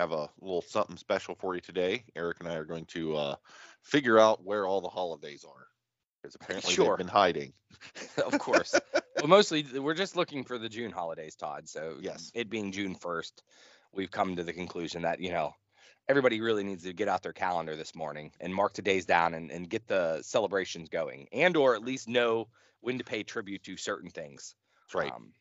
have a little something special for you today. Eric and I are going to uh, figure out where all the holidays are because apparently Sure. they've been hiding. of course. well, mostly we're just looking for the June holidays, Todd. So Yes. it being June first, we've come to the conclusion that you know everybody really needs to get out their calendar this morning and mark the days down and, and get the celebrations going, and or at least know when to pay tribute to certain things. That's right. Um,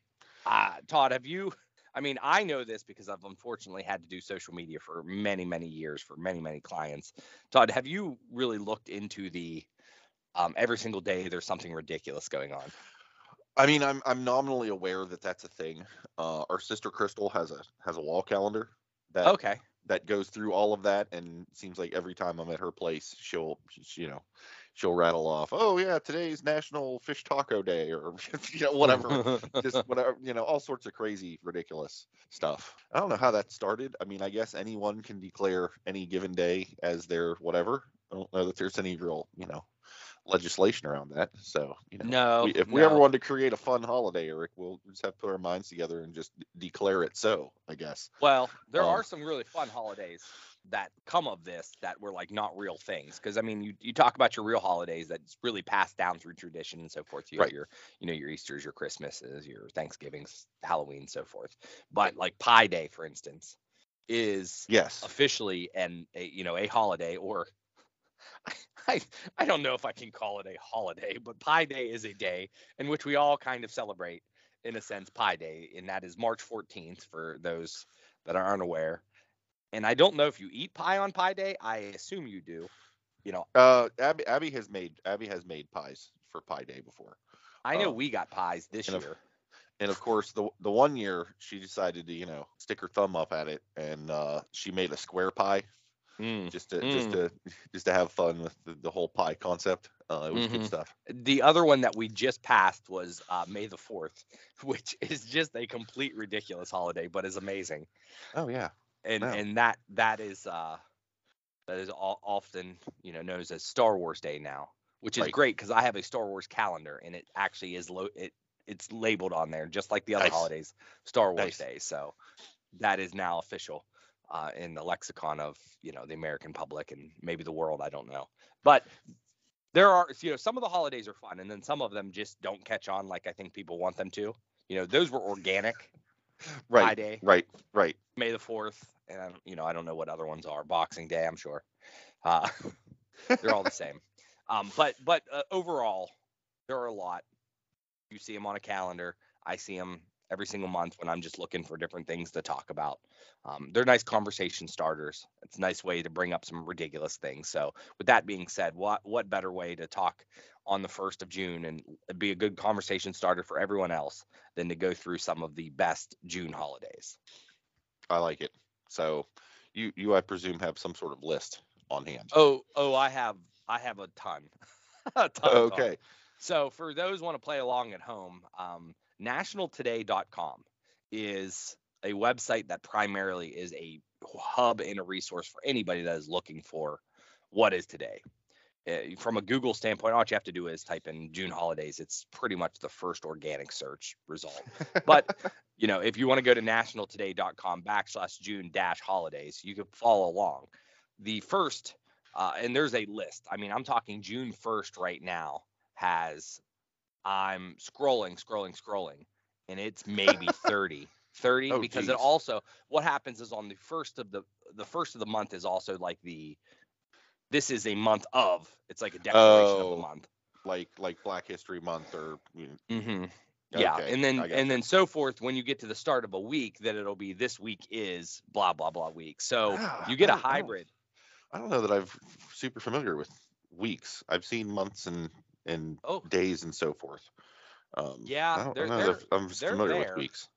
uh, Todd, have you? I mean, I know this because I've unfortunately had to do social media for many, many years for many, many clients. Todd, have you really looked into the um, every single day there's something ridiculous going on? I mean, I'm I'm nominally aware that that's a thing. Uh, our sister Crystal has a has a wall calendar that Okay. that goes through all of that, and seems like every time I'm at her place, she'll she, you know she'll rattle off, oh yeah, today's National Fish Taco Day, or you know whatever, just whatever you know, all sorts of crazy, ridiculous stuff. I don't know how that started. I mean, I guess anyone can declare any given day as their whatever. I don't know that there's any real you know legislation around that. So you know, no. we, if we ever no. wanted to create a fun holiday, Eric, we'll just have to put our minds together and just declare it so. I guess. Well, there um, are some really fun holidays that come of this that were like not real things. Because I mean, you, you talk about your real holidays that's really passed down through tradition and so forth. You Right. have your, you know, your Easter's, your Christmases, your Thanksgivings, Halloween, so forth. But like Pi Day, for instance, is Yes. officially and a, you know a holiday or I I don't know if I can call it a holiday, but Pi Day is a day in which we all kind of celebrate in a sense Pi Day, and that is March 14th for those that are unaware. And I don't know if you eat pie on Pi Day. I assume you do. You know, Uh, Abby, Abby has made Abby has made pies for Pie Day before, I know Oh. we got pies this And of- year. and of course the the one year she decided to you know stick her thumb up at it, and uh, she made a square pie Mm. just to just to just to have fun with the, the whole pie concept. Uh, it was good Mhm. stuff. The other one that we just passed was uh, May the 4th, which is just a complete ridiculous holiday, but is amazing. Oh yeah. And Wow. and that that is uh that is all, often you know known as Star Wars Day now, which is Right. great because I have a Star Wars calendar and it actually is lo- it it's labeled on there just like the other Nice. holidays, Star Wars Nice. Day. So that is now official uh, in the lexicon of you know the American public and maybe the world. I don't know, but there are you know some of the holidays are fun and then some of them just don't catch on like I think people want them to. You know those were organic. Right. Day. Right. Right. May the fourth, and you know I don't know what other ones are. Boxing Day, I'm sure. Uh, they're all the same. Um, but but uh, overall, there are a lot. You see them on a calendar. I see them every single month when I'm just looking for different things to talk about. Um, they're nice conversation starters. It's a nice way to bring up some ridiculous things. So with that being said, what what better way to talk on the first of June and be a good conversation starter for everyone else than to go through some of the best June holidays. I like it. So you you I presume have some sort of list on hand. Oh, oh, I have, I have a ton. a ton them. okay. So for those who want to play along at home, um, nationaltoday.com is a website that primarily is a hub and a resource for anybody that is looking for what is today. Uh, from a Google standpoint, all you have to do is type in June holidays. It's pretty much the first organic search result. But you know, if you want to go to nationaltoday.com backslash June dash holidays, you can follow along. The first, uh, and there's a list. I mean, I'm talking June 1st right now has, I'm scrolling, scrolling, scrolling, and it's maybe 30. 30 Oh, because geez. it also what happens is on the first of the the first of the month is also like the this is a month of it's like a declaration of Oh. the month like like Black History Month or know, Mm-hmm. Yeah, and then and then so forth. When you get to the start of a week, that it'll be this week is blah blah blah week. So Ah, you get a hybrid. I don't know that I've super familiar with weeks. I've seen months and and Oh, days and so forth. Um, Yeah, I don't, I they're- if I'm familiar with weeks.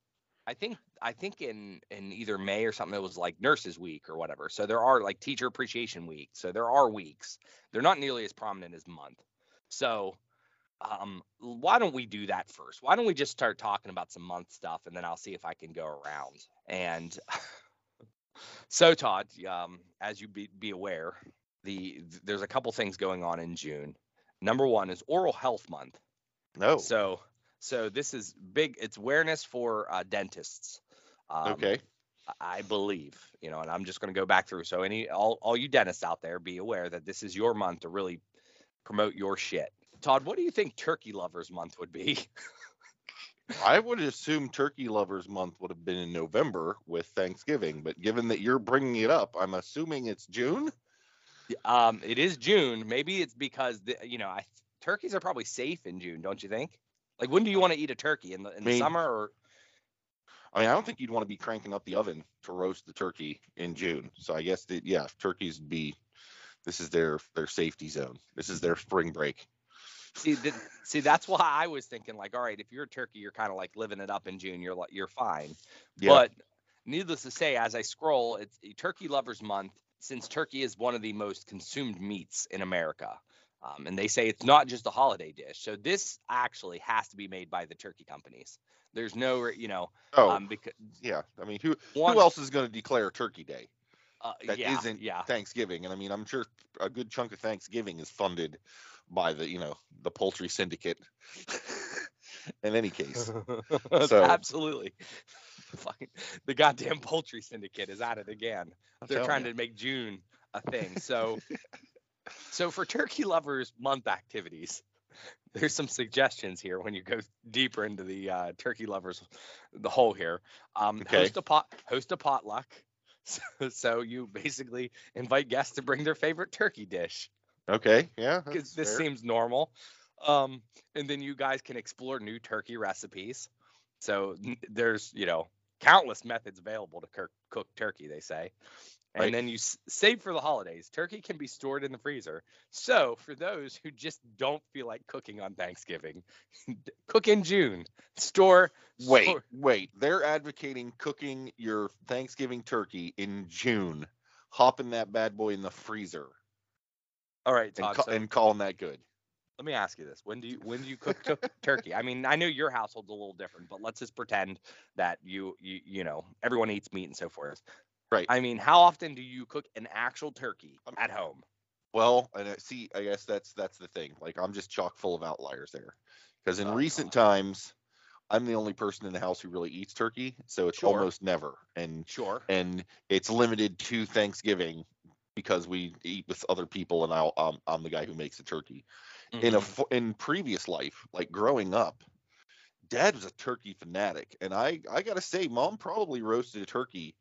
I think I think in in either May or something, it was like Nurses Week or whatever. So there are like Teacher Appreciation Week. So there are weeks. They're not nearly as prominent as month. So um, why don't we do that first? Why don't we just start talking about some month stuff, and then I'll see if I can go around. And so Todd, um, as you be, be aware, the there's a couple things going on in June. Number one is Oral Health Month. No. So so this is big. It's awareness for uh, dentists. Um, okay. I believe, you know, and I'm just going to go back through. So any all all you dentists out there, be aware that this is your month to really promote your shit. Todd, what do you think Turkey Lovers Month would be? I would assume Turkey Lovers Month would have been in November with Thanksgiving, but given that you're bringing it up, I'm assuming it's June. Um, it is June. Maybe it's because the, you know, I turkeys are probably safe in June, don't you think? Like, when do you want to eat a turkey in the in the mean- summer or? I mean, I don't think you'd want to be cranking up the oven to roast the turkey in June. So I guess that yeah, turkeys would be this is their their safety zone. This is their spring break. See, th- see, that's why I was thinking like, all right, if you're a turkey, you're kind of like living it up in June. You're like, you're fine. Yeah. But needless to say, as I scroll, it's Turkey Lovers Month since turkey is one of the most consumed meats in America. Um, and they say it's not just a holiday dish. So this actually has to be made by the turkey companies. There's no, you know, oh um, because yeah. I mean, who one, who else is going to declare Turkey Day? uh, that yeah, not yeah. Thanksgiving. And I mean, I'm sure a good chunk of Thanksgiving is funded by the, you know, the poultry syndicate. In any case, So- Absolutely. Fucking, the goddamn poultry syndicate is at it again. I'm They're trying you. to make June a thing. So, so for Turkey Lovers Month activities, there's some suggestions here when you go deeper into the uh, Turkey Lovers, the whole here. Um, Okay. Host a pot, host a potluck. So, so you basically invite guests to bring their favorite turkey dish Okay, yeah, because this fair. seems normal. Um, and then you guys can explore new turkey recipes. So n- there's you know countless methods available to cook, cook turkey. They say, and Right. then you s- save for the holidays. Turkey can be stored in the freezer. So for those who just don't feel like cooking on Thanksgiving, cook in June. Store. Wait, store- wait. They're advocating cooking your Thanksgiving turkey in June, hopping that bad boy in the freezer, All right, and, ca- so and calling that good. Let me ask you this: When do you when do you cook tu- turkey? I mean, I know your household's a little different, but let's just pretend that you you you know everyone eats meat and so forth. Right. I mean, how often do you cook an actual turkey Um, at home? Well, and I see, I guess that's that's the thing. Like I'm just chock full of outliers there, because in Oh, recent God. times, I'm the only person in the house who really eats turkey, so it's Sure. almost never, and Sure. and it's limited to Thanksgiving because we eat with other people, and I'll, um, I'm the guy who makes the turkey. In a Mhm. in previous life, like growing up, Dad was a turkey fanatic, and I I gotta say, Mom probably roasted a turkey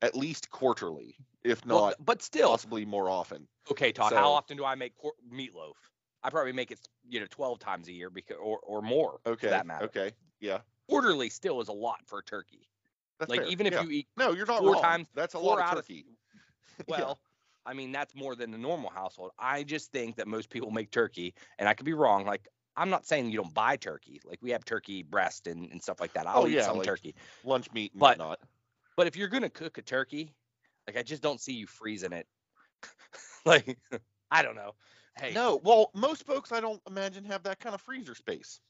at least quarterly, if Well, not but still, possibly more often. okay, Todd. so- how often do I make cor- meatloaf? I probably make it, you know, twelve times a year because or or more. Okay. For that matter. Okay. Yeah. Quarterly still is a lot for a turkey. That's like fair. even if yeah. you eat no, you're not four wrong. times- That's a lot of of- turkey. Yeah. Well, I mean, that's more than the normal household. I just think that most people make turkey, and I could be wrong. Like, I'm not saying you don't buy turkey. Like, we have turkey breast and, and stuff like that. I'll Oh, eat yeah, some like- turkey. lunch meat and But- whatnot. But if you're going to cook a turkey, like, I just don't see you freezing it. like, I don't know. Hey, No, well, most folks I don't imagine have that kind of freezer space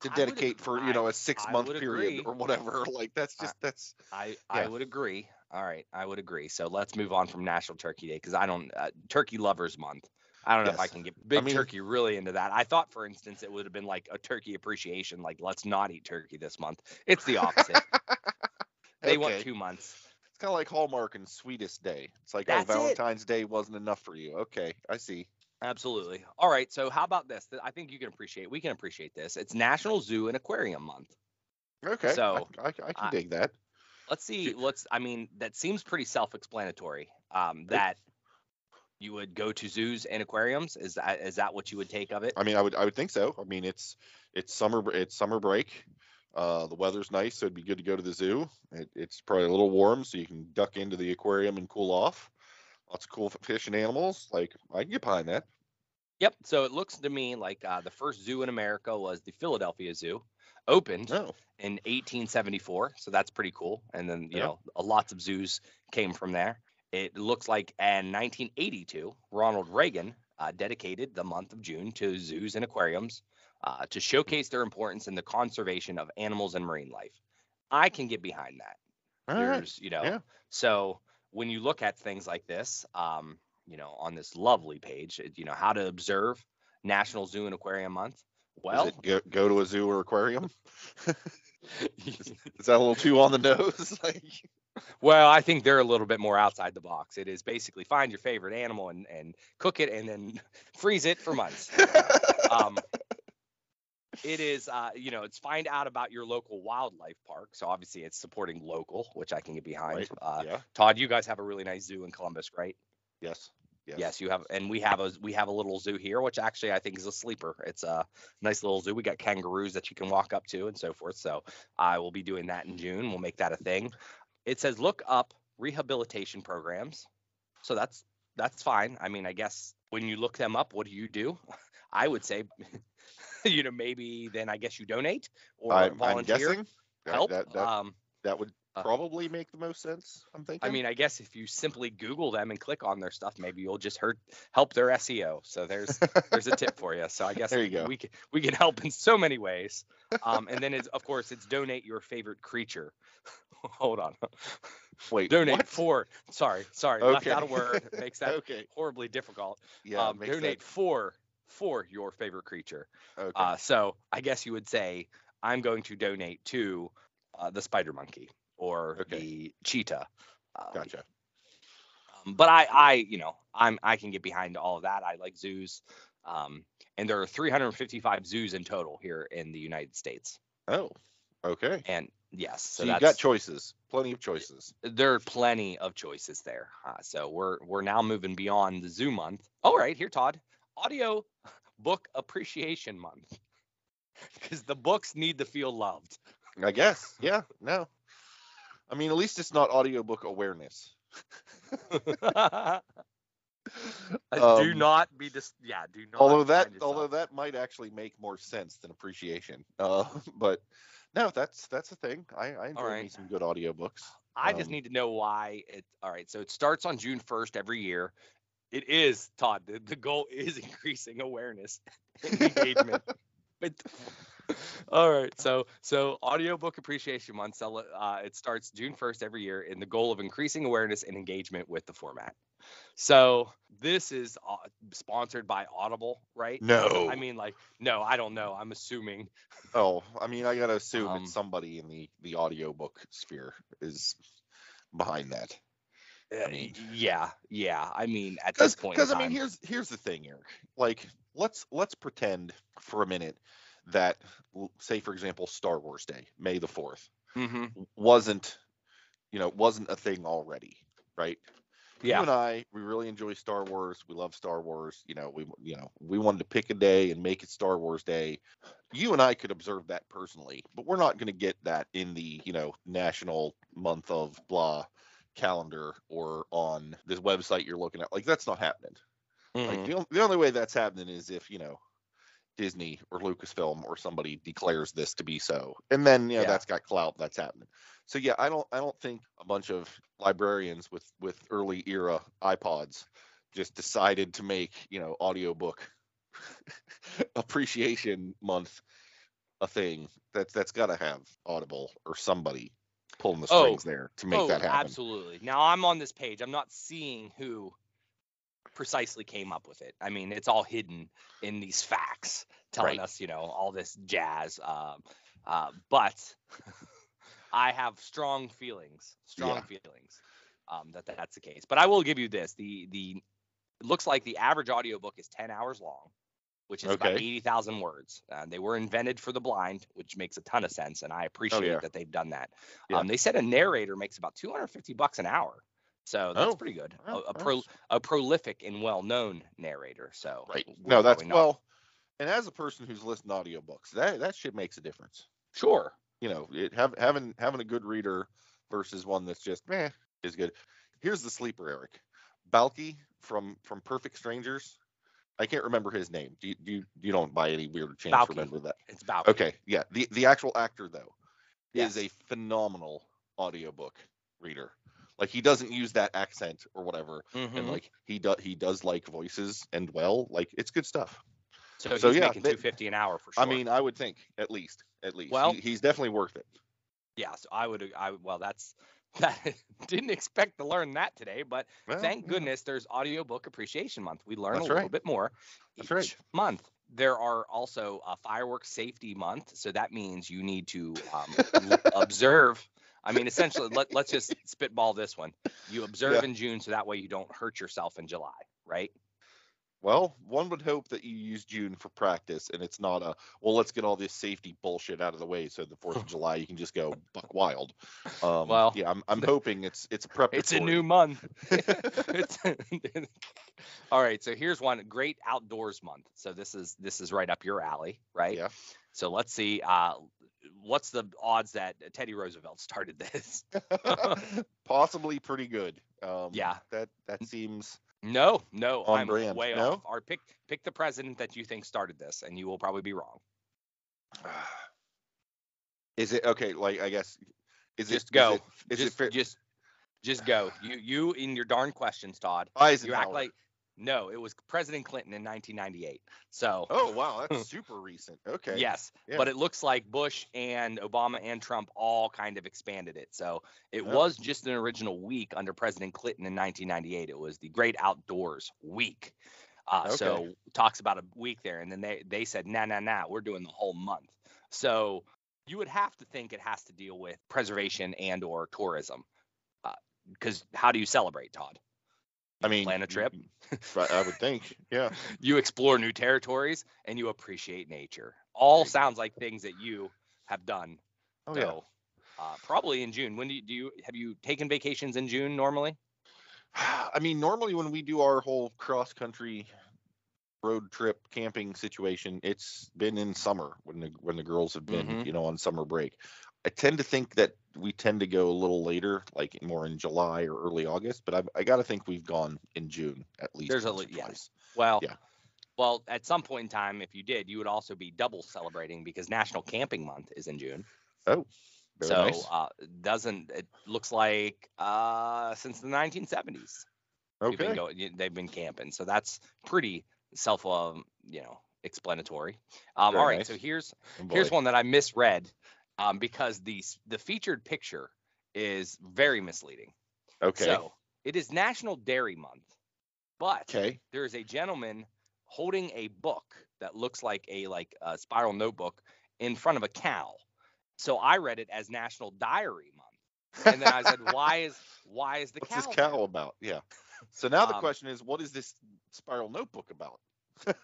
to dedicate for you know a six I month period agree. or whatever. Like that's I- just that's I, I Yeah. would agree. All right, I would agree. So let's move on from National Turkey Day because I don't uh, Turkey Lovers Month. I don't know if I can get big mean- turkey really into that. I thought, for instance, it would have been like a turkey appreciation, like let's not eat turkey this month. It's the opposite. they want two months. It's kind of like Hallmark and Sweetest Day. It's like That's oh it. Valentine's Day wasn't enough for you. Okay, I see. Absolutely. All right. So how about this? I think you can appreciate. We can appreciate this. It's National Zoo and Aquarium Month. Okay, I- So, I, I, can I- dig that. Let's see. Let's. I mean, that seems pretty self-explanatory. Um, that you would go to zoos and aquariums. Is that is that what you would take of it? I mean, I would I would think so. I mean, it's it's summer it's summer break. Uh, the weather's nice, so it'd be good to go to the zoo. It, it's probably a little warm, so you can duck into the aquarium and cool off. Lots of cool fish and animals. Like I can get behind that. Yep. So it looks to me like uh, the first zoo in America was the Philadelphia Zoo. Opened No. in 1874, so that's pretty cool. And then you Yeah. know, a lots of zoos came from there. It looks like in 1982, Ronald Reagan uh, dedicated the month of June to zoos and aquariums uh, to showcase their importance in the conservation of animals and marine life. I can get behind that. All right. There's, you know, Yeah. so when you look at things like this, um, you know, on this lovely page, you know, how to observe National Zoo and Aquarium Month. Is Well, go, go to a zoo or aquarium. Is that a little too on the nose? like, well, I think they're a little bit more outside the box. It is basically find your favorite animal and, and cook it and then freeze it for months. Um, it is, uh, you know, it's find out about your local wildlife park. So obviously it's supporting local, which I can get behind. Right. Uh, yeah. Todd, you guys have a really nice zoo in Columbus, right? Yes. Yes. Yes. you have, and we have a we have a little zoo here, which actually I think is a sleeper. It's a nice little zoo. We got kangaroos that you can walk up to and so forth. So I will be doing that in June. We'll make that a thing. It says look up rehabilitation programs. So that's that's fine. I mean, I guess when you look them up, what do you do? I would say, you know, maybe then I guess you donate or I'm volunteer, guessing help. that, that, um, that would probably make the most sense. I'm thinking. I mean, I guess if you simply Google them and click on their stuff, maybe you'll just hurt help their SEO. So there's there's a tip for you. So I guess There you go. we can we can help in so many ways. Um, and then it's of course it's donate your favorite creature. Hold on, wait. donate what? for. Sorry, sorry, left out a word. It makes that okay. horribly difficult. Yeah. um, donate that- for for your favorite creature. Okay. Uh, so I guess you would say I'm going to donate to uh, the spider monkey or Okay. the cheetah. Um, gotcha. um, but I, I, you know, I'm I can get behind all of that. I like zoos, um, and there are 355 zoos in total here in the United States. Oh. Okay. And yes, So, so, you that's got choices. Plenty of choices. there are plenty of choices there. Uh, so we're we're now moving beyond the zoo month. All right, here, Todd, audio book appreciation month, because the books need to feel loved. I guess. Yeah. No. I mean, at least it's not audiobook awareness. Uh, do Um, not be dis- yeah, do not. although that although that might actually make more sense than appreciation. Uh, but no, that's that's a thing. I, I enjoy right. some good audiobooks. I just Um, need to know why it. All right, so it starts on June 1st every year. It is Todd. The, the goal is increasing awareness and engagement. But all right, so so audiobook appreciation month. Uh, it starts June 1st every year, in the goal of increasing awareness and engagement with the format. So this is uh, sponsored by Audible, right? No. I mean, like, no, I don't know. I'm assuming. Oh, I mean, I gotta assume Um, it's somebody in the the audiobook sphere is behind that. Uh, mean- yeah, yeah. I mean, at this point, Because I mean, here's here's the thing, Eric. Like, let's let's pretend for a minute that, say, for example, Star Wars Day, May the Fourth, Mhm. wasn't, you know, wasn't a thing already, right? Yeah. You and I, we really enjoy Star Wars. We love Star Wars. You know, we you know we wanted to pick a day and make it Star Wars Day. You and I could observe that personally, but we're not going to get that in the you know national month of blah calendar or on this website you're looking at. Like that's not happening. Like Mhm. the, the only way that's happening is if you know Disney or Lucasfilm or somebody declares this to be so, and then you know Yeah. that's got clout. That's happening. So yeah, I don't I don't think a bunch of librarians with with early era iPods just decided to make you know audiobook appreciation month a thing. That's that's got to have Audible or somebody pulling the Oh. strings there to make oh, that happen. absolutely. Now I'm on this page. I'm not seeing who precisely came up with it. I mean, it's all hidden in these facts telling Right. us, you know, all this jazz. Um, uh, but I have strong feelings, strong Yeah. feelings um, that that's the case. But I will give you this: the the it looks like the average audiobook is 10 hours long, which is about 80,000 words. Uh, they were invented for the blind, which makes a ton of sense, and I appreciate Oh, yeah. that they've done that. Yeah. Um, they said a narrator makes about 250 bucks an hour, so that's Oh, pretty good. A, Well, a pro, a prolific and well-known narrator. So right. No, that's not? well. And as a person who's listened to audiobooks, that that shit makes a difference. sure. you know, it have, having having a good reader versus one that's just meh is good. Here's the sleeper, Eric. Balki from from Perfect Strangers. I can't remember his name. Do you, do you, you don't by any weird chance Balki. remember that? It's about Okay, yeah. The the actual actor though Yes. is a phenomenal audiobook reader. Like he doesn't use that accent or whatever, Mhm. and like he does he does like voices and well, like it's good stuff. so, so he's yeah, making two fifty an hour for sure. I mean, I would think at least at least. Well- he, he's definitely worth it. yeah. So I would. I well, that's that. Didn't expect to learn that today, but Well, thank yeah. goodness there's audiobook appreciation month. We learn That's a little right. bit more That's each right. month. There are also a fireworks safety month, so that means you need to um, observe. I mean, essentially, let, let's just spitball this one. You observe Yeah. in June, so that way you don't hurt yourself in July, right? Well, one would hope that you use June for practice, and it's not a well. Let's get all this safety bullshit out of the way, so the Fourth of July you can just go buck wild. Um, Well, yeah, I'm, I'm hoping it's it's preparatory. It's a new month. All right, so here's one great outdoors month. So this is this is right up your alley, right? Yeah. So let's see. Uh, what's the odds that Teddy Roosevelt started this? Possibly pretty good. Um, Yeah. That that seems. No, no, On I'm brand, way no? off. Or pick pick the president that you think started this, and you will probably be wrong. Is it okay? Like I guess. Is Just it, go. Is it, is just it fair? just just go. You you in your darn questions, Todd. Eisenhower. You act like no, it was President Clinton in 1998. So Oh wow, that's super recent. Okay. Yes, Yeah. but it looks like Bush and Obama and Trump all kind of expanded it. So it Oh. was just an original week under President Clinton in 1998. It was the Great Outdoors Week. Uh, So talks about a week there, and then they they said, nah, nah, nah, we're doing the whole month. So you would have to think it has to deal with preservation and or tourism, because how do you celebrate, Todd? I mean, plan a trip. I would think. Yeah. you explore new territories and you appreciate nature. All sounds like things that you have done. Oh so, yeah. uh, probably in June. When do you, do you have you taken vacations in June normally? I mean, normally when we do our whole cross country road trip camping situation, it's been in summer when the when the girls have been, Mhm. you know, on summer break. I tend to think that we tend to go a little later, like more in July or early August, but I, I got to think we've gone in June at least. There's a once li- or yeah. twice. Well, Yeah. well, at some point in time, if you did, you would also be double celebrating because National Camping Month is in June. Oh, very so nice. uh, doesn't it looks like uh, since the 1970s we've been Okay. going, they've been camping. So that's pretty self, um, you know, explanatory. Um, all right, nice. so here's Oh, Here's one that I misread um, because the the featured picture is very misleading. Okay. So it is National Dairy Month, but okay. there is a gentleman holding a book that looks like a like a spiral notebook in front of a cow. So I read it as National Diary Month, and then I said, "Why is why is the What's cow?" this there?" cow about? Yeah. So now the Um, question is, what is this spiral notebook about?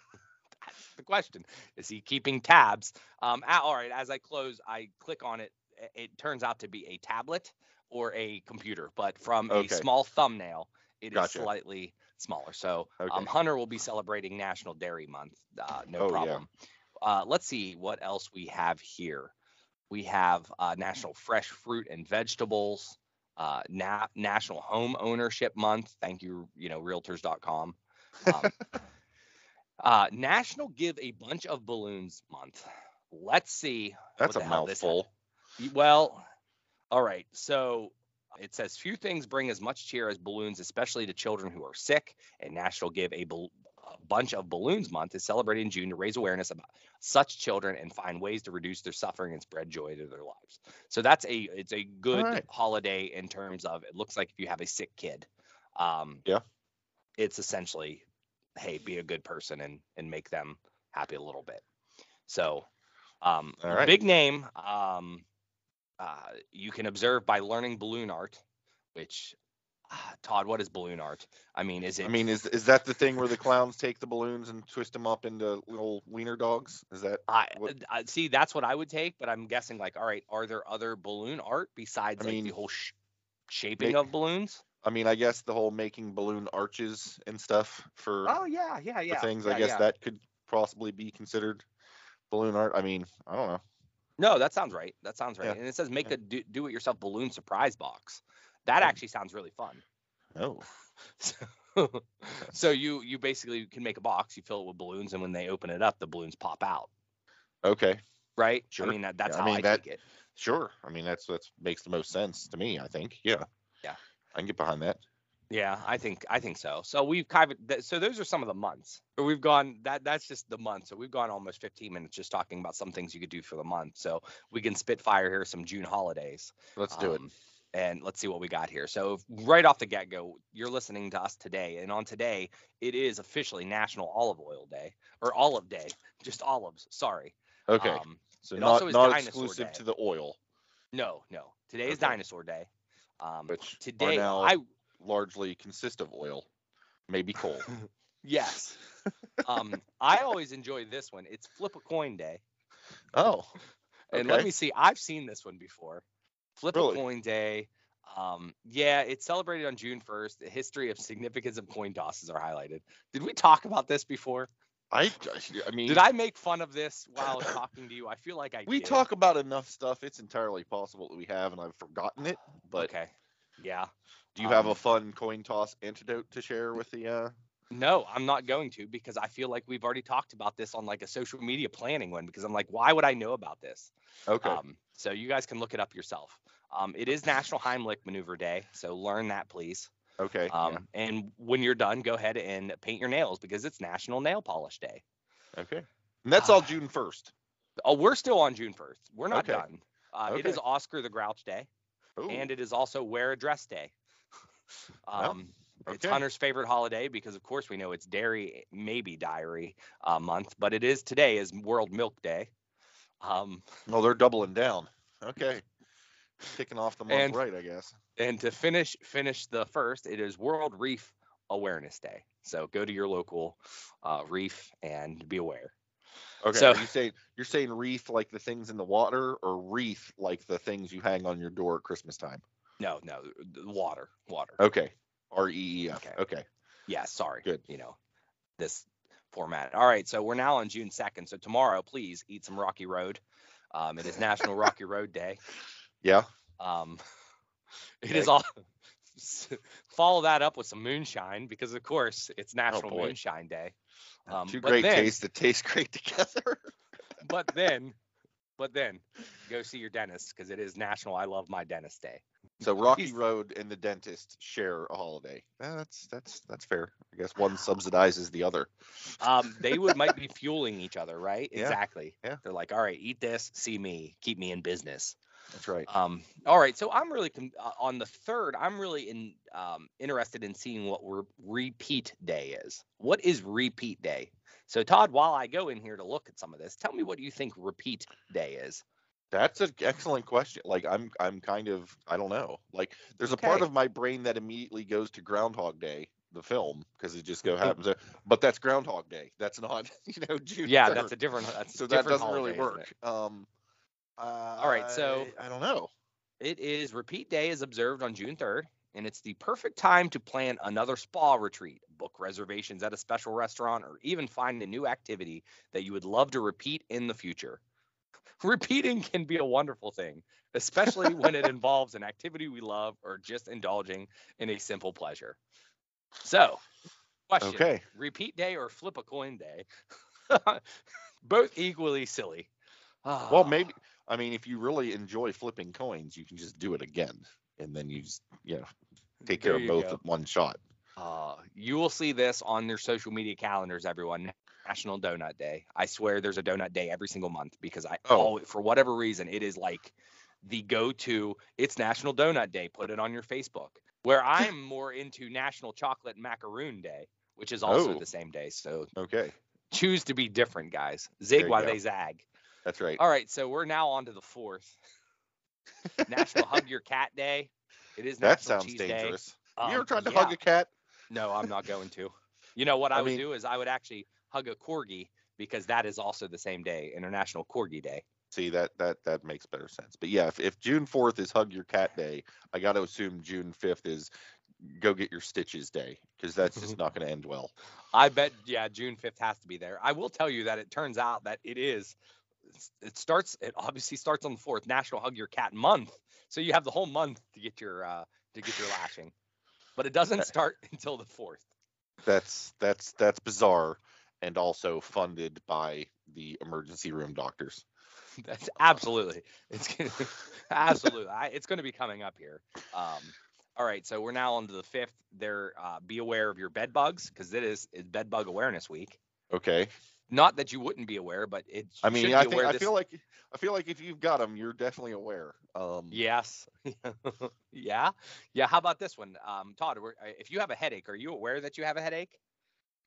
That's the question. Is he keeping tabs? Um, all right. As I close, I click on it. It turns out to be a tablet or a computer, but from Okay. a small thumbnail, it is Gotcha. slightly smaller. So Okay. um, Hunter will be celebrating National Dairy Month. Uh, no Oh, yeah. problem. Uh, let's see what else we have here. We have uh, National Fresh Fruit and Vegetables, uh, na- National Home Ownership Month. Thank you, you know, Realtors.com. Um, uh, National Give a Bunch of Balloons Month. Let's see. That's a the hell this mouthful. Well, all right. So it says few things bring as much cheer as balloons, especially to children who are sick. And National Give a, bal- a Bunch of Balloons Month is celebrated in June to raise awareness about such children and find ways to reduce their suffering and spread joy to their lives. So that's a it's a good right. holiday in terms of it looks like if you have a sick kid, um, Yeah. it's essentially hey be a good person and and make them happy a little bit. So um, right. big name. Um, uh, you can observe by learning balloon art, which ah, Todd, what is balloon art? I mean, is it? I mean, is is that the thing where the clowns take the balloons and twist them up into little wiener dogs? Is that? I, what- I see. That's what I would take, but I'm guessing like, all right, are there other balloon art besides I like the whole sh- shaping of balloons? I mean, I guess the whole making balloon arches and stuff for, Oh yeah, yeah, yeah. things. yeah, I guess yeah. that could possibly be considered balloon art. I mean, I don't know. No, that sounds right. That sounds right. Yeah. And it says make a do, do it yourself balloon surprise box. That Oh. actually sounds really fun. Oh, so you you basically can make a box, you fill it with balloons, and when they open it up, the balloons pop out. Okay. Right? Sure. I mean that, that's Yeah, how I, mean, that- take it. Sure. I mean, that's that's makes the most sense to me. I think. Yeah. I can get behind that. Yeah, I think I think so. So we've kind of so those are some of the months. We've gone that that's just the month. So we've gone almost 15 minutes just talking about some things you could do for the month. So we can spit fire here some June holidays. Let's do it. Um, And let's see what we got here. So right off the get go, you're listening to us today, and on today it is officially National Olive Oil Day or Olive Day, just olives. Sorry. Okay. Um, so it not not exclusive Day. to the oil, no, no. Today is Dinosaur Day. Um, which today now I largely consist of oil, maybe coal. yes. um, I always enjoy this one. It's Flip a Coin Day. oh. Okay. And let me see, I've seen this one before. Flip Really? a coin day. Um, yeah, it's celebrated on June 1st. The history of significance of coin tosses are highlighted. Did we talk about this before? I I mean Did I make fun of this while talking to you? I feel like I we did. talk about enough stuff. It's entirely possible that we have, and I've forgotten it. But okay. Yeah. do you have um, a fun coin toss antidote to share with the? uh No, I'm not going to because I feel like we've already talked about this on like a social media planning one because I'm like, why would I know about this? Okay. Um, so you guys can look it up yourself. Um, it is National Heimlich Maneuver Day, so learn that, please. Okay. Um, And when you're done, go ahead and paint your nails because it's National Nail Polish Day. Okay. And that's all ah. June first. Oh, we're still on June 1st. We're not Okay. done. Uh, Okay. is Oscar the Grouch Day, Ooh. and it is also Wear a Dress Day. um, It's okay. Hunter's favorite holiday because, of course, we know it's dairy, maybe diary uh, month, but it is today is World Milk Day. Um, well, they're doubling down. Okay. Kicking off the month And- right, I guess. And to finish finish the first, it is World Reef Awareness Day. So go to your local uh, reef and be aware. Okay. So- you saying you're saying reef like the things in the water, or wreath like the things you hang on your door at Christmas time? No, no, water, water. Okay. R E E F. Okay. Okay. Yeah, sorry. Good. You know, this format. All right, so we're now on June 2nd. So tomorrow, please eat some Rocky Road. Um, it is National Rocky Road Day. Yeah. Um, it is all. Follow that up with some moonshine because, of course, it's National boy. Moonshine Day. Um, Two great then, tastes that taste great together. But then, but then, go see your dentist because it is National I Love My Dentist Day. So Rocky He's- Road and the dentist share a holiday. Eh, That's that's that's fair. I guess one subsidizes the other. Um, they would might be fueling each other, right? Yeah, Exactly. yeah. They're like, all right, eat this, see me, keep me in business. That's right. Um, all right, so I'm really con- uh, on the third. I'm really in um, interested in seeing what re- repeat day is. What is repeat day? So Todd, while I go in here to look at some of this, tell me what do you think repeat day is. That's an excellent question. Like I'm I'm kind of I don't know. Like there's a part of my brain that immediately goes to Groundhog Day, the film, because it just go happens. to- but that's Groundhog Day. That's not you know June. Yeah, 3rd. that's a different. That's a so that doesn't really holiday, isn't work. Um. Uh, All right, so- I, I don't know. It is repeat day is observed on June 3rd, and it's the perfect time to plan another spa retreat, book reservations at a special restaurant, or even find a new activity that you would love to repeat in the future. Repeating can be a wonderful thing, especially when it involves an activity we love or just indulging in a simple pleasure. So, question Okay. repeat day or flip a coin day? Both equally silly. Well, maybe I mean if you really enjoy flipping coins, you can just do it again, and then you just you know take care There of both go. at one shot. Uh, you will see this on their social media calendars, everyone. National Donut Day. I swear there's a donut day every single month because I, Oh. oh, for whatever reason, it is like the go to. It's National Donut Day. Put it on your Facebook. Where I'm more into National Chocolate Macaroon Day, which is also Oh. the same day. So Okay, choose to be different, guys. Zig while go. they zag. That's right. All right, so we're now on to the fourth. National Hug Your Cat Day. It is that National sounds Cheese Day. That sounds dangerous. Um, you ever tried to yeah. hug a cat? No, I'm not going to. You know what I, I would mean- do is I would actually hug a corgi because that is also the same day, International Corgi Day. See that that that makes better sense. But yeah, if, if June fourth is Hug Your Cat Day, I got to assume June fifth is Go Get Your Stitches Day because that's just not going to end well. I bet, yeah, June 5th has to be there. I will tell you that it turns out that it is. It starts. It obviously starts on the fourth, National Hug Your Cat Month. So you have the whole month to get your uh, to get your lashing, but it doesn't start until the fourth. That's that's that's bizarre, and also funded by the emergency room doctors. That's absolutely. It's gonna, absolutely. I, it's going to be coming up here. Um, all right, so we're now on to the fifth. There, uh, be aware of your bed bugs because it is it's bed bug awareness week. Okay. Not that you wouldn't be aware, but it. I mean, I think I this- feel like I feel like if you've got them, you're definitely aware. Um, Yes. yeah. Yeah. How about this one, um, Todd? uh, If you have a headache, are you aware that you have a headache?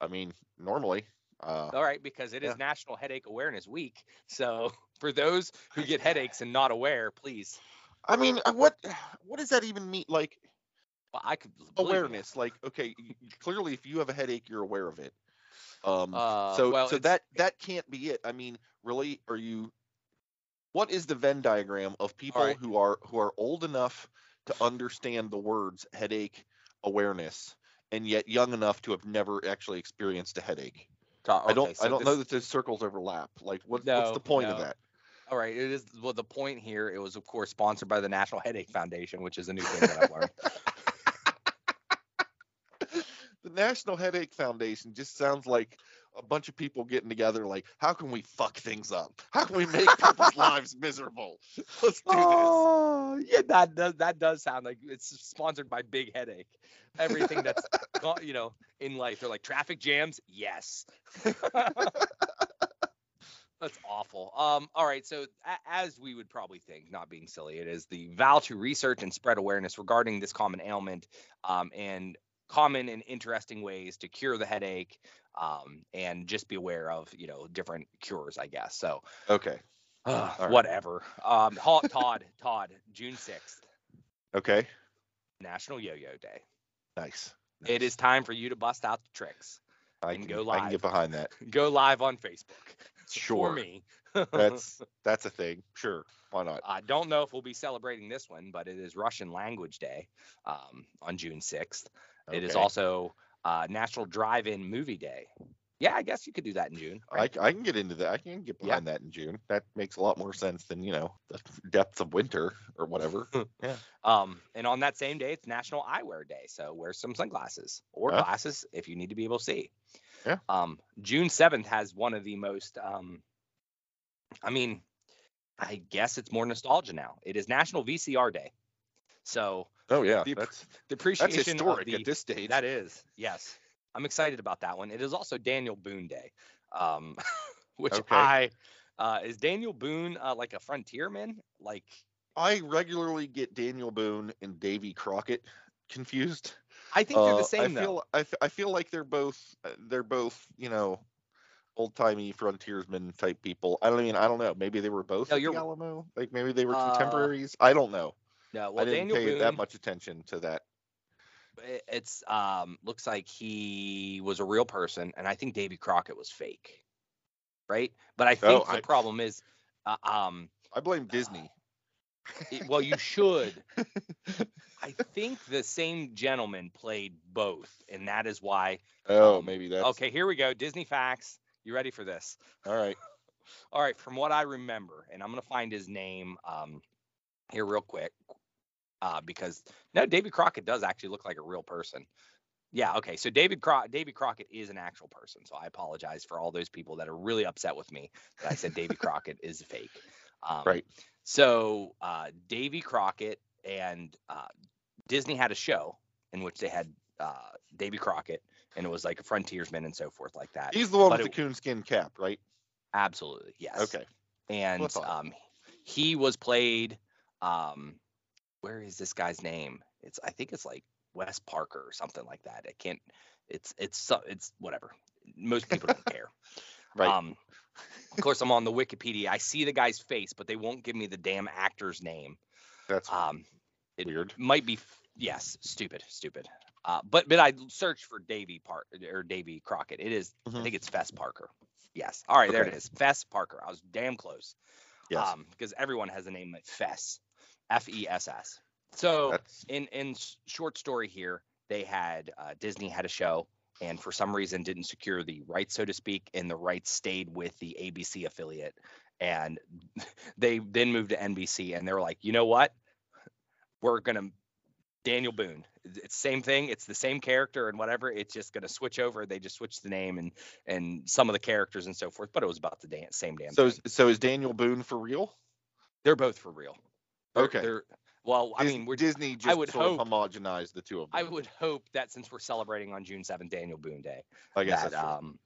I mean, normally. Uh, All right, because it is Yeah. National Headache Awareness Week. So for those who get headaches and not aware, please. I mean, uh, what what does that even mean? Like Well, I could awareness. Like, okay, clearly, if you have a headache, you're aware of it. Um, Uh, so well, so that that can't be it. I mean, really, are you? What is the Venn diagram of people right. who are who are old enough to understand the words headache awareness, and yet young enough to have never actually experienced a headache? Ta- I don't so I don't know that those circles overlap. Like, what, what's the point no. of that? All right, it is. Well, the point here, it was of course sponsored by the National Headache Foundation, which is a new thing that I've learned. the National Headache Foundation just sounds like a bunch of people getting together like how can we fuck things up how can we make people's lives miserable let's do this Oh, yeah, that does that does sound like it's sponsored by Big Headache. Everything that's you know in life, they're like traffic jams. Yes. That's awful. Um, all right, so a- as we would probably think, not being silly, it is the vow to research and spread awareness regarding this common ailment um, and common and interesting ways to cure the headache um, and just be aware of you know different cures, I guess. So okay uh, right. whatever. Um, Todd, Todd, June sixth, okay National Yo-Yo Day. nice It is time for you to bust out the tricks. I can, go live. I can get behind that Go live on Facebook. Sure. For me. that's that's a thing sure why not I don't know if we'll be celebrating this one, but it is Russian Language Day um, on June 6th. It is also uh, National Drive-In Movie Day. Yeah, I guess you could do that in June. I, right? I can get into that i can get Yeah. behind that in june that makes a lot more sense than you know the depths of winter or whatever yeah. Um, and on that same day, it's National Eyewear Day. So wear some sunglasses or Huh? glasses if you need to be able to see. Yeah. Um, June 7th has one of the most, um, I mean, I guess it's more nostalgia now. It is National VCR Day. So oh yeah The that's the that's historic the, at this stage That is, yes. I'm excited about that one. It is also Daniel Boone Day, um, which Okay. I uh, is Daniel Boone uh, like a frontierman? Like, I regularly get Daniel Boone and Davy Crockett confused. I think they're Uh, the same I though. feel I, I feel like they're both uh, they're both you know old timey frontiersmen type people. I don't mean I don't know. Maybe they were both No, at the Alamo. Like maybe they were Uh, contemporaries. I don't know. No, I didn't Daniel pay Boone, that much attention to that. it's um looks like he was a real person, and I think Davy Crockett was fake, right? But I think the I- problem is, uh, um, I blame Disney. it- well, you should. I think the same gentleman played both, and that is why. Oh, um, maybe that's Okay, here we go. Disney facts. You ready for this? all right. All right, from what I remember, and I'm gonna find his name um here real quick. Uh, because no, David Crockett does actually look like a real person. Yeah, okay. So David Cro- David Crockett is an actual person. So I apologize for all those people that are really upset with me that I said Davy Crockett is fake. Um, Right. So uh, Davy Crockett and uh, Disney had a show in which they had uh, Davy Crockett, and it was like a frontiersman and so forth like that. He's the one but with it- the coonskin cap, right? Absolutely, yes. Okay. And um, he was played. Um, where is this guy's name? It's I think it's like Wes Parker or something like that. I can't. It's it's it's whatever. Most people don't care. Right. Um, of course, I'm on the Wikipedia. I see the guy's face, but they won't give me the damn actor's name. that's Um, it weird. might be yes, stupid, stupid. Uh, but but I searched for Davy Park or Davy Crockett. It is I Mhm. think it's Fess Parker. Yes. All right, there it is. Fess Parker. I was damn close. Yes. Um, because everyone has a name like Fess, F E S S. So that's in in short story here, they had uh, Disney had a show, and for some reason didn't secure the rights, so to speak, and the rights stayed with the ABC affiliate, and they then moved to NBC, and they were like, you know what, we're gonna Daniel Boone. It's same thing. It's the same character and whatever. It's just gonna switch over. They just switch the name and and some of the characters and so forth. But it was about the same damn. So thing. so is Daniel Boone for real? they're both for real. Okay. They're, well, I Dis- mean, we're Disney just would sort hope- of homogenized the two of them. I would hope that since we're celebrating on June 7th, Daniel Boone Day, I guess that that's um,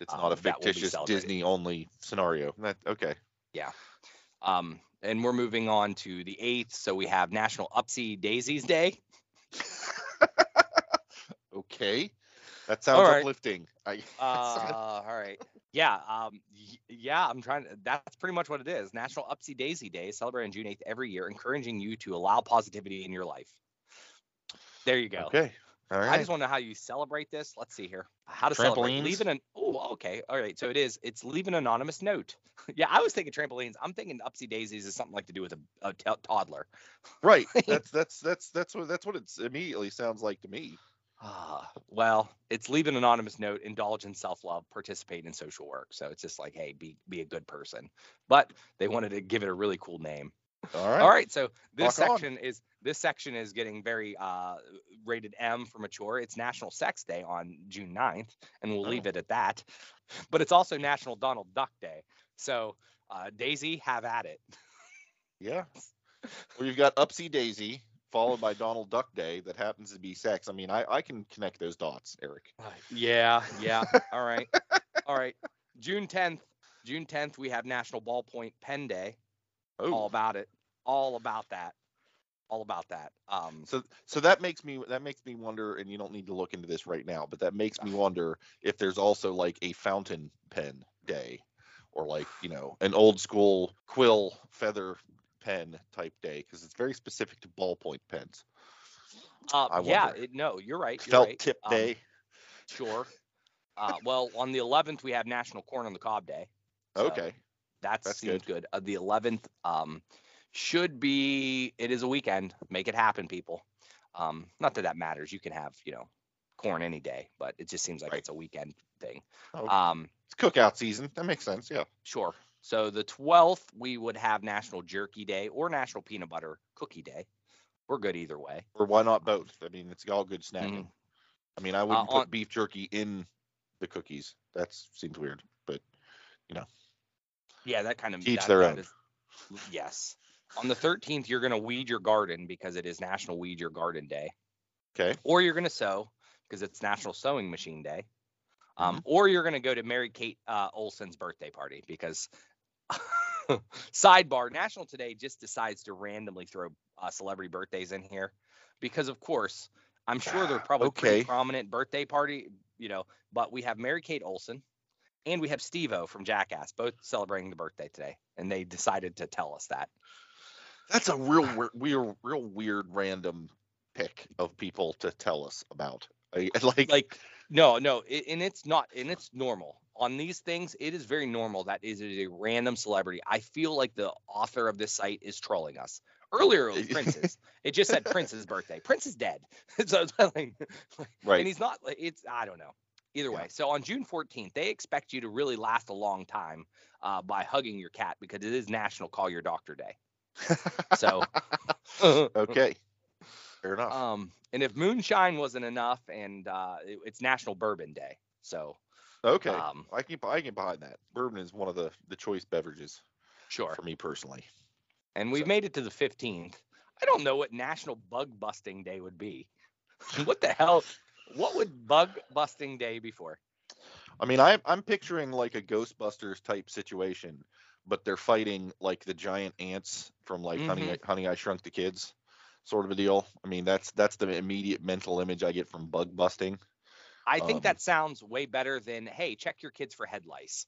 it's um, not a will be fictitious. Disney only scenario. That okay. Yeah. Um, and we're moving on to the 8th. So we have National Upsy Daisies Day. Okay. That sounds All right. uplifting. I Uh, all right. Yeah. Um, y- yeah, I'm trying to, that's pretty much what it is. National Upsy Daisy Day, celebrated June 8th every year, encouraging you to allow positivity in your life. There you go. okay. All right. I just want to know how you celebrate this. Let's see here. How to celebrate. Trampolines? Leave an oh, okay. All right. So it is. It's leave an anonymous note. yeah, I was thinking trampolines. I'm thinking upsy daisies is something like to do with a, a t- toddler. right. That's that's that's that's what that's what it immediately sounds like to me. Ah, well, it's leave an anonymous note, indulge in self-love, participate in social work. So it's just like, hey, be be a good person. But they wanted to give it a really cool name. All right. All right, so this on. section is this section is getting very uh, rated M for mature. It's National Sex Day on June 9th, and we'll leave Oh. it at that. But it's also National Donald Duck Day. So uh, Daisy, have at it. Yeah. Well, you've got Upsy Daisy followed by Donald Duck Day that happens to be sex. I mean, I I can connect those dots, Eric. Yeah, yeah. All right, all right. June 10th, June 10th, we have National Ballpoint Pen Day. All Oh. about it. All about that. All about that. Um, So so that makes me that makes me wonder, and you don't need to look into this right now, but that makes me wonder if there's also like a fountain pen day, or like you know an old school quill feather pen type day, because it's very specific to ballpoint pens. uh, yeah, it, no, you're right. You're Felt right. tip Um, day. Sure. Uh, well, on the 11th, we have National Corn on the Cob Day. so okay. That That's seems good. Uh, the 11th um, should be, it is a weekend. Make it happen, people. Um, not that that matters. You can have, you know, corn any day, but it just seems like Right. it's a weekend thing. Oh, Um, it's cookout season. That makes sense. Yeah. sure. So the 12th, we would have National Jerky Day or National Peanut Butter Cookie Day. We're good either way. Or why not both? I mean, it's all good snacking. I mean, I wouldn't put Mm-hmm. on- beef jerky in the cookies. That seems weird, but you know. Yeah, that kind of Each their own. is- yes. On the 13th, you're going to weed your garden because it is National Weed Your Garden Day. okay. or you're going to sew because it's National Sewing Machine Day, um, Mm-hmm. or you're going to go to Mary Kate uh, Olsen's birthday party because sidebar National Today just decides to randomly throw uh, celebrity birthdays in here because of course I'm sure they're probably pretty Okay. prominent birthday party, you know, but we have Mary Kate Olsen and we have Steve-O from Jackass both celebrating the birthday today and they decided to tell us that. That's a real weird, weird, real weird random pick of people to tell us about. I, like, like no no it, and it's not and it's normal. On these things it is very normal that is a random celebrity. I feel like the author of this site is trolling us. Earlier it was prince's. It just said prince's birthday. Prince is dead. So it's like, right. and he's not like, it's i don't know. Either Yeah. way so on june 14th they expect you to really last a long time uh, by hugging your cat because it is national call your doctor day. So okay. Fair enough. um and if moonshine wasn't enough and uh it- it's national bourbon day so okay. um I can I can behind that. Bourbon is one of the the choice beverages sure for me personally. and we've So- made it to the 15th i don't know what national bug busting day would be what the hell what would bug busting day be for I mean, I'm I'm picturing like a Ghostbusters type situation, but they're fighting like the giant ants from like Honey Mm-hmm. I, Honey I Shrunk the Kids, sort of a deal. I mean, that's that's the immediate mental image I get from bug busting. i think Um, that sounds way better than hey check your kids for head lice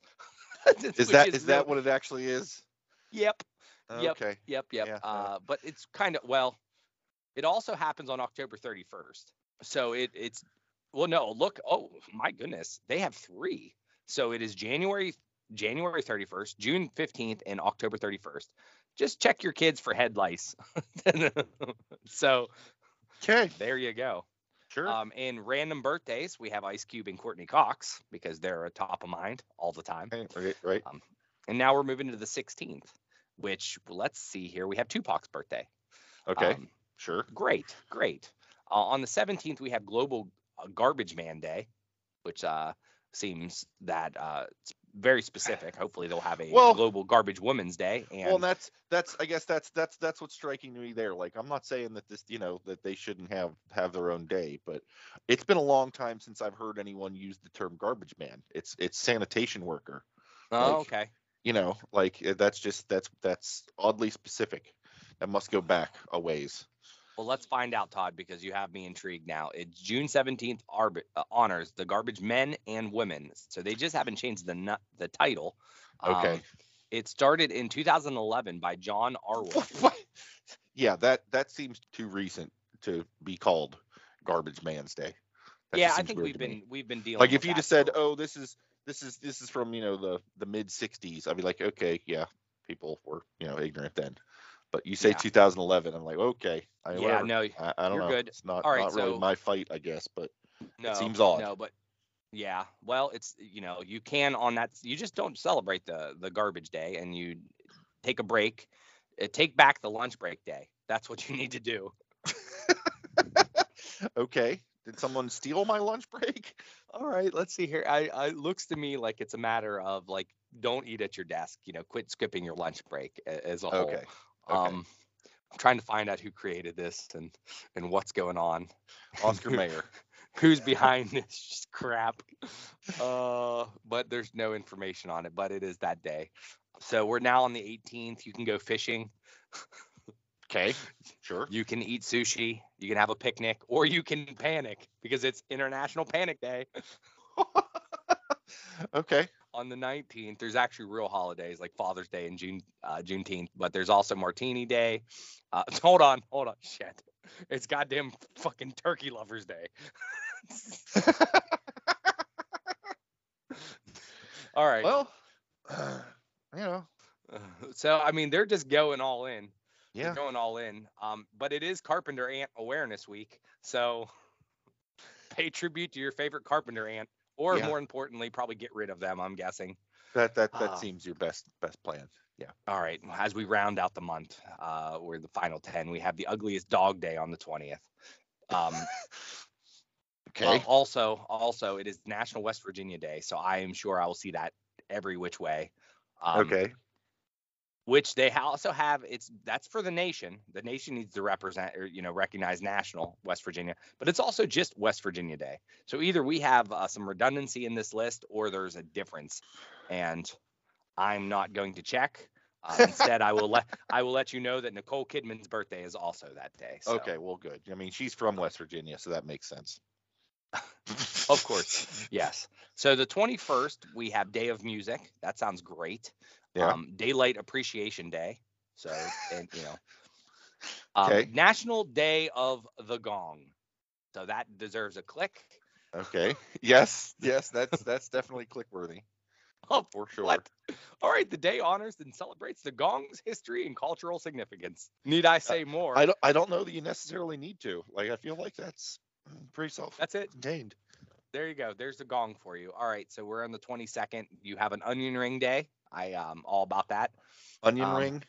Is that is that what it actually is? yep Yep. Okay. Yep, yep. Yeah, uh, but it's kind of well, it also happens on October 31st. So it it's well, no, look, oh my goodness, they have three. So it is January January 31st, June 15th, and October 31st. Just check your kids for head lice. so Okay. there you go. Sure. Um, in random birthdays, we have Ice Cube and Courteney Cox because they're a top of mind all the time. Right. Right. And now we're moving to the 16th, which let's see here. We have Tupac's birthday. Okay. Um, Sure. Great, great. Uh, on the 17th, we have Global uh, Garbage Man Day, which uh, seems that uh, it's very specific. Hopefully, they'll have a Well- Global Garbage Women's Day. And Well, and that's that's I guess that's that's that's what's striking to me there. Like I'm not saying that this, you know, that they shouldn't have have their own day, but it's been a long time since I've heard anyone use the term garbage man. It's it's sanitation worker. oh, like- okay. You know, like uh, that's just that's that's oddly specific. That must go back a ways. Well, let's find out, Todd, because you have me intrigued now. It's June 17th arbi- uh, honors the garbage men and women. So they just haven't changed the nu- the title. Okay. Um, it started in 2011 by John Arwood. Yeah, that that seems too recent to be called Garbage Man's Day. That yeah, I think we've to me. been we've been dealing like if you just said, "Oh, this is this is this is from you know the the mid '60s," I'd be like, "Okay, yeah, people were you know ignorant then." But you say Yeah. 2011, I'm like, "Okay, I, yeah, whatever. no, I, I don't you're know. good. It's not All right, not really so- my fight, I guess, but no, seems odd. No, but yeah, well, it's you know you can on that you just don't celebrate the the garbage day and you take a break, uh, take back the lunch break day. That's what you need to do. okay. Did someone steal my lunch break? All right, let's see here. I, I looks to me like it's a matter of like don't eat at your desk. You know, quit skipping your lunch break as a whole. Okay. Okay. Um, I'm trying to find out who created this and and what's going on. Oscar Mayer. Who's behind this crap? Uh, but there's no information on it. But it is that day. So we're now on the 18th. You can go fishing. Okay. Sure. You can eat sushi. You can have a picnic, or you can panic because it's International Panic Day. okay. On the 19th, there's actually real holidays like Father's Day and June uh, Juneteenth, but there's also Martini Day. Uh, hold on, hold on, shit. It's goddamn fucking Turkey Lovers Day. All right. well, you know, Uh, so I mean, they're just going all in. yeah. They're going all in. Um, but it is Carpenter Ant Awareness Week, so pay tribute to your favorite carpenter ant, or Yeah. more importantly, probably get rid of them. I'm guessing. That that that Ah. seems your best best plan. Yeah. All right. As we round out the month, uh, we're the final 10. We have the ugliest dog day on the 20th. Um, Okay. well, also, also, it is National West Virginia Day. So I am sure I will see that every which way. Um, okay. Which they also have. It's that's for the nation. The nation needs to represent or you know recognize national West Virginia, but it's also just West Virginia Day. So either we have uh, some redundancy in this list, or there's a difference, and I'm not going to check. Uh, instead, I will let I will let you know that Nicole Kidman's birthday is also that day. So, Okay. Well, good. I mean, she's from West Virginia, so that makes sense. Of course, yes. So the 21st, we have Day of Music. That sounds great. Yeah. Um, Daylight Appreciation Day. So, and you know, um, Okay. National Day of the Gong. So that deserves a click. Okay. Yes. Yes. That's that's definitely click worthy Oh, for sure. what? All right. The day honors and celebrates the gong's history and cultural significance. Need I say more? I don't. I don't know that you necessarily need to. Like, I feel like that's pretty self. That's it. self-contained. There you go. There's the gong for you. All right. So we're on the 22nd. You have an onion ring day. I um all about that. Onion Um, ring.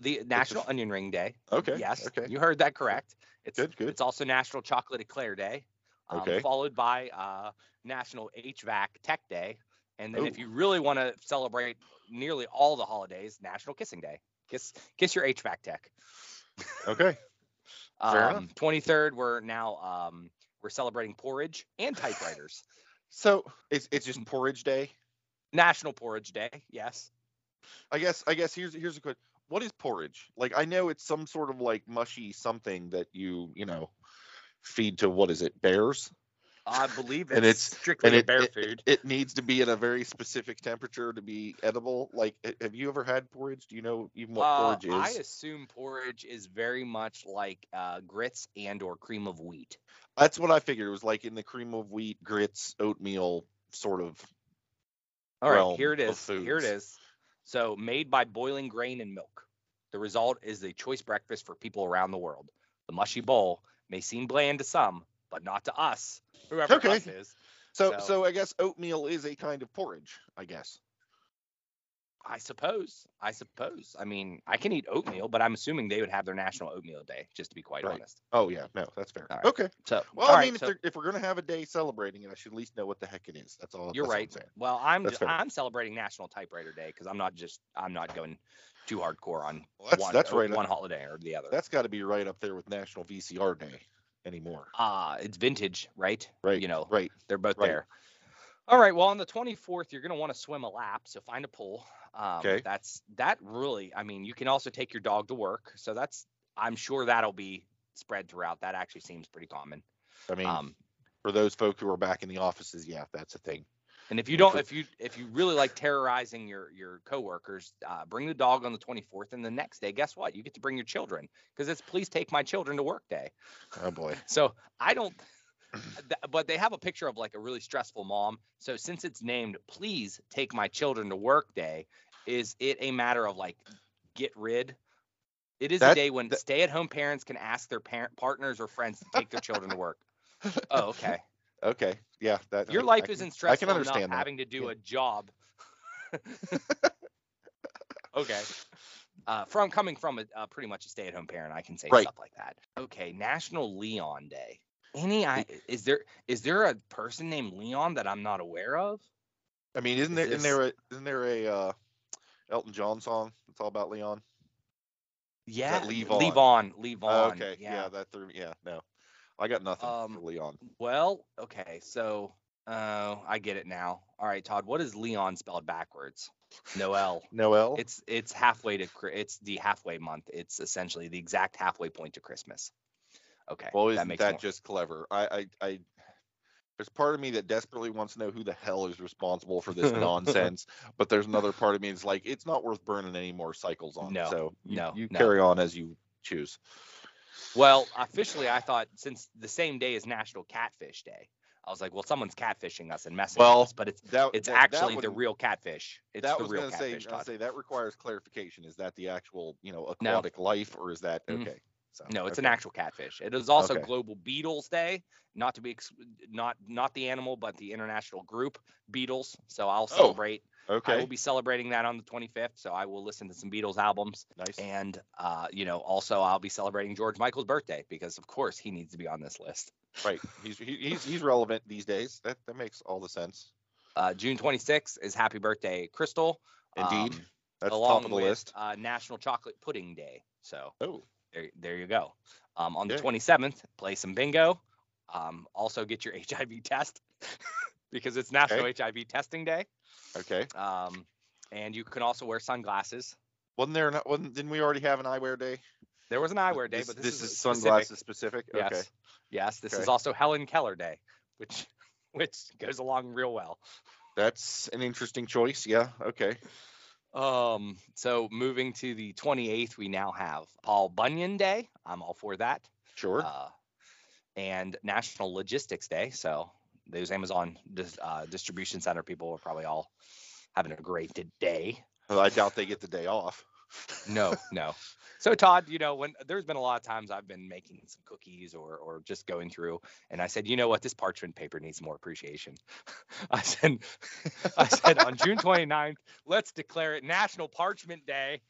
The National Onion Ring Day. Okay. Yes, Okay. you heard that correct. It's Good. Good. it's also National Chocolate Eclair Day, um, Okay. followed by uh, National HVAC Tech Day, and then if you really want to celebrate nearly all the holidays, National Kissing Day. Kiss kiss your HVAC tech. Okay. Fair enough. Um, 23rd, we're now um, we're celebrating porridge and typewriters. So it's it's just porridge day. National Porridge Day. Yes. I guess. I guess here's here's a quick. What is porridge? Like, I know it's some sort of like mushy something that you you know feed to what is it bears? I believe it's, And it's- strictly and it- bear it- food. It needs to be at a very specific temperature to be edible. Like, have you ever had porridge? Do you know even what Uh, porridge is? I assume porridge is very much like uh, grits and or cream of wheat. That's what I figured. It was like in the cream of wheat, grits, oatmeal sort of. All right, here it is. Here it is. So, made by boiling grain and milk. The result is a choice breakfast for people around the world. The mushy bowl may seem bland to some, but not to us, whoever Okay. us is. So, So- so I guess oatmeal is a kind of porridge. I guess. I suppose. I suppose. I mean, I can eat oatmeal, but I'm assuming they would have their National Oatmeal Day, just to be quite Right. honest. Oh yeah, no, that's fair. Right. Okay. So, Well, I right, mean, if, so if we're gonna have a day celebrating it, I should at least know what the heck it is. That's all. you're that's I'm right. saying. Well, I'm That's ju- fair. I'm celebrating National Typewriter Day because I'm not just I'm not going too hardcore on Well, that's one that's uh, right. one holiday or the other. That's got to be right up there with National VCR Day anymore. Ah, it's vintage, right? Right. You know, Right. they're both Right. there. All right. Well, on the 24th, you're going to want to swim a lap, so find a pool. Um, Okay. That's that really. I mean, you can also take your dog to work, so that's. I'm sure that'll be spread throughout. That actually seems pretty common. I mean, Um, for those folk who are back in the offices, yeah, that's a thing. and if you don't, if you if you really like terrorizing your your coworkers, uh, bring the dog on the 24th, and the next day, guess what? You get to bring your children because it's please take my children to work day. Oh boy. So I don't. Th- But they have a picture of like a really stressful mom. So since it's named "Please Take My Children to Work Day," is it a matter of like get rid? It is a day when that- stay-at-home parents can ask their parent partners or friends to take their children to work. Oh, okay. Okay. Yeah. That Your I- life I isn't stressful I can enough understand that. having to do Yeah. a job. okay. Uh, from coming from a, uh, pretty much a stay-at-home parent, I can say Right. stuff like that. Okay, National Leon Day. Any I is there is there a person named Leon that I'm not aware of? I mean, isn't Is there isn't there a isn't there a uh, Elton John song that's all about Leon? Yeah, Leave leave On? on, leave Oh, on. okay. Yeah. yeah. that threw. Me. Yeah. No, I got nothing Um, for Leon. Well, okay, so oh, I get it now. All right, Todd, what is Leon spelled backwards? Noel. Noel. It's it's halfway to it's the halfway month. It's essentially the exact halfway point to Christmas. Okay, well, isn't that more- just clever? I, I, I, there's part of me that desperately wants to know who the hell is responsible for this nonsense, but there's another part of me that's like, it's not worth burning any more cycles on. No, so you, no, you no. carry on as you choose. well officially. I thought since the same day is National Catfish Day, I was like, well, someone's catfishing us and messing Well, with us, but it's That it's that- that actually the real catfish. It's that the was real gonna say, catfish. I'll Todd. say that requires clarification. Is that the actual, you know, No. aquatic life, or is that Mhm. okay? So, No, it's okay. an actual catfish. It is also Okay. Global Beatles Day, not to be ex- not not the animal, but the international group Beatles. So I'll Oh, celebrate. I Okay, will be celebrating that on the 25th. So I will listen to some Beatles albums, nice. and uh, you know, also I'll be celebrating George Michael's birthday because of course he needs to be on this list. right, he's he, he's he's relevant these days. That that makes all the sense. Uh, June 26th is Happy Birthday, Crystal. Indeed, um, that's along top of the with list. uh, National Chocolate Pudding Day. So Oh, there, there you go. Um, on the Okay. 27th, play some bingo. Um, also get your HIV test because it's National HIV Testing Day. okay. Um, and you can also wear sunglasses. Wasn't there? Not, wasn't didn't we already have an eyewear day? There was an eyewear day, this, but this this, is specific. sunglasses specific. Yes. Okay. Yes, this is also Helen Keller Day, which which goes along real well. That's an interesting choice. Yeah. Okay. Um, so moving to the 28th, we now have Paul Bunyan Day. I'm all for that. Sure. Uh, and National Logistics Day. So those Amazon dis- uh, distribution center people are probably all having a great day. Well, I doubt they get the day off. No, no. So Todd, you know, when there's been a lot of times I've been making some cookies or or just going through, and I said, you know what, this parchment paper needs more appreciation. I said, I said on June 29th, let's declare it National Parchment Day,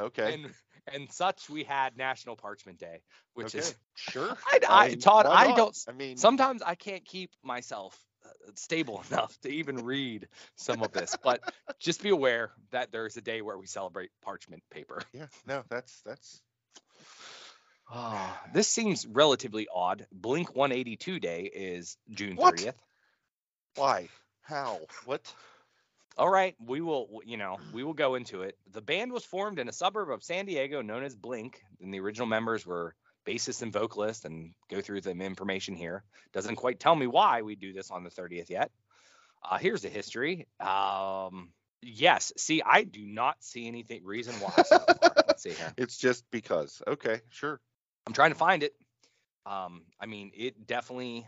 Okay. and and such we had National Parchment Day, which okay. is sure. I, I mean, Todd, I don't. I mean, Sometimes I can't keep myself stable enough to even read some of this, but just be aware that there's a day where we celebrate parchment paper. yeah. No, that's that's Ah, this seems relatively odd. Blink 182 Day is June What? 30th. why, how, what? All right, we will, you know, we will go into it. The band was formed in a suburb of San Diego known as Blink, and the original members were bassist and vocalist. And go through the information here. Doesn't quite tell me why we do this on the 30th yet. Uh, here's the history. Um, yes, see, I do not see anything reason why. So. Let's see here. It's just because. Okay, sure. I'm trying to find it. Um, I mean, it definitely.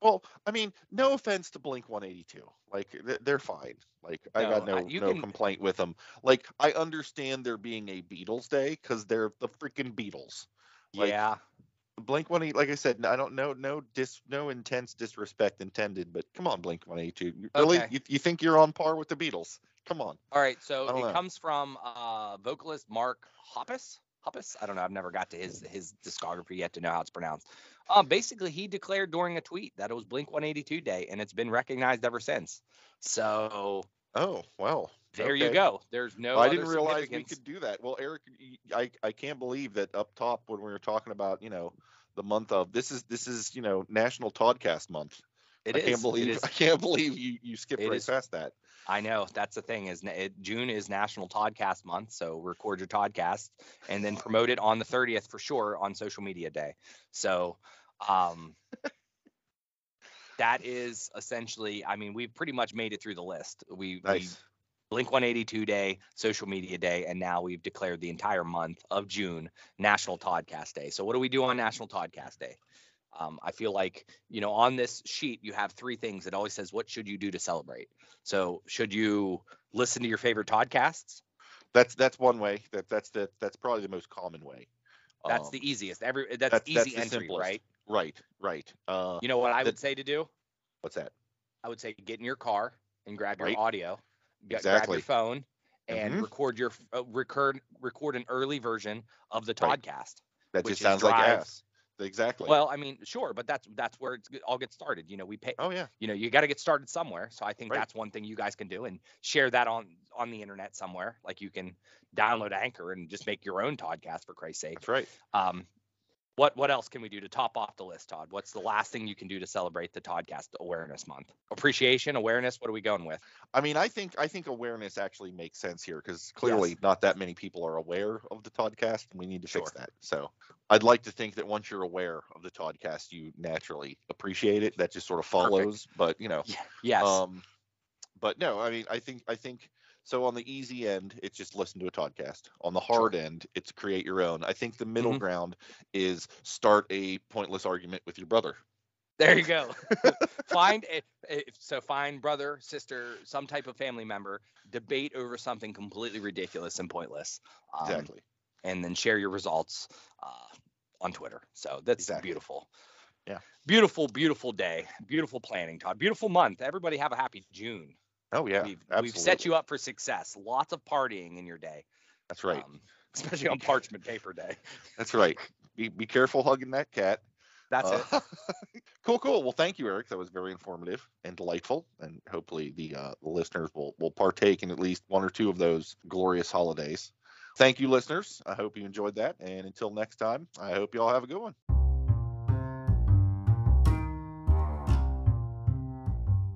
Well, I mean, no offense to Blink 182. Like they're fine. Like I got No, no can- complaint with them. Like I understand there being a Beatles day because they're the freaking Beatles. Like, yeah. Blink One Eight, like I said, I don't know, no dis, no intense disrespect intended, but come on, Blink One Eighty Two. Really, Okay. you, you think you're on par with the Beatles? Come on. All right, so it know. comes from uh, vocalist Mark Hoppus. Hoppus? I don't know. I've never got to his his discography yet to know how it's pronounced. Um, basically, he declared during a tweet that it was Blink 182 Day, and it's been recognized ever since. So Oh well. There you go. There's no. I didn't realize we could do that. Well, Eric, I I can't believe that up top when we were talking about you know the month of this is this is you know National Toddcast Month. It I is, can't believe. I can't believe you you skipped right is. past that. I know that's the thing. Is it, June is National Toddcast Month, so record your Toddcast and then promote it on the 30th for sure on Social Media Day. So, um, that is essentially. I mean, we've pretty much made it through the list. We, we Nice. Blink 182 Day, Social Media Day, and now we've declared the entire month of June National Toddcast Day. So, what do we do on National Toddcast Day? Um, I feel like, you know, on this sheet, you have three things. It always says, what should you do to celebrate? So, should you listen to your favorite podcasts? That's that's one way. That that's the that's probably the most common way. That's Um, the easiest. Every that's, that's- easy that's entry, simplest. right? right, right. Uh, You know what I would say to do? what's that? I would say get in your car and grab your audio, Exactly. grab your phone, and Mhm. record your uh, record record an early version of the Right. That just sounds like ass. Exactly. Well, I mean, sure, but that's that's where it's all gets started. You know, we pay. oh yeah. You know, you got to get started somewhere. So I think Right. that's one thing you guys can do and share that on on the internet somewhere. Like you can download Anchor and just make your own podcast for Christ's sake. That's right. Um, what what else can we do to top off the list, Todd? What's the last thing you can do to celebrate the Toddcast Awareness Month? Appreciation, awareness. What are we going with? I mean, I think I think awareness actually makes sense here because clearly not that many people are aware of the Toddcast, and we need to fix that. So I'd like to think that once you're aware of the Toddcast, you naturally appreciate it. That just sort of follows. But you know, Yes. um, but no, I mean, I think I think so. On the easy end, it's just listen to a Toddcast. On the hard end, it's create your own. I think the middle Mhm. ground is start a pointless argument with your brother. There you go. find a, a- so find brother, sister, some type of family member, debate over something completely ridiculous and pointless. Um, Exactly. And then share your results uh, on Twitter. So that's Exactly. beautiful. Yeah. Beautiful, beautiful day. Beautiful planning, Todd. Beautiful month. Everybody have a happy June. Oh yeah. we've, we've set you up for success. Lots of partying in your day. That's right. um, especially on parchment paper day. That's right. Be be careful hugging that cat. That's it. Uh, cool, cool. Well, thank you, Eric. That was very informative and delightful, and hopefully the uh, the listeners will will partake in at least one or two of those glorious holidays. Thank you, listeners. I hope you enjoyed that, and until next time, I hope you all have a good one.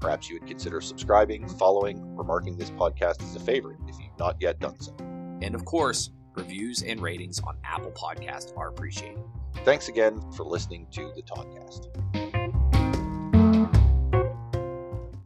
Perhaps you would consider subscribing, following, or marking this podcast as a favorite if you've not yet done so. And of course, reviews and ratings on Apple Podcast are appreciated. Thanks again for listening to the Toddcast.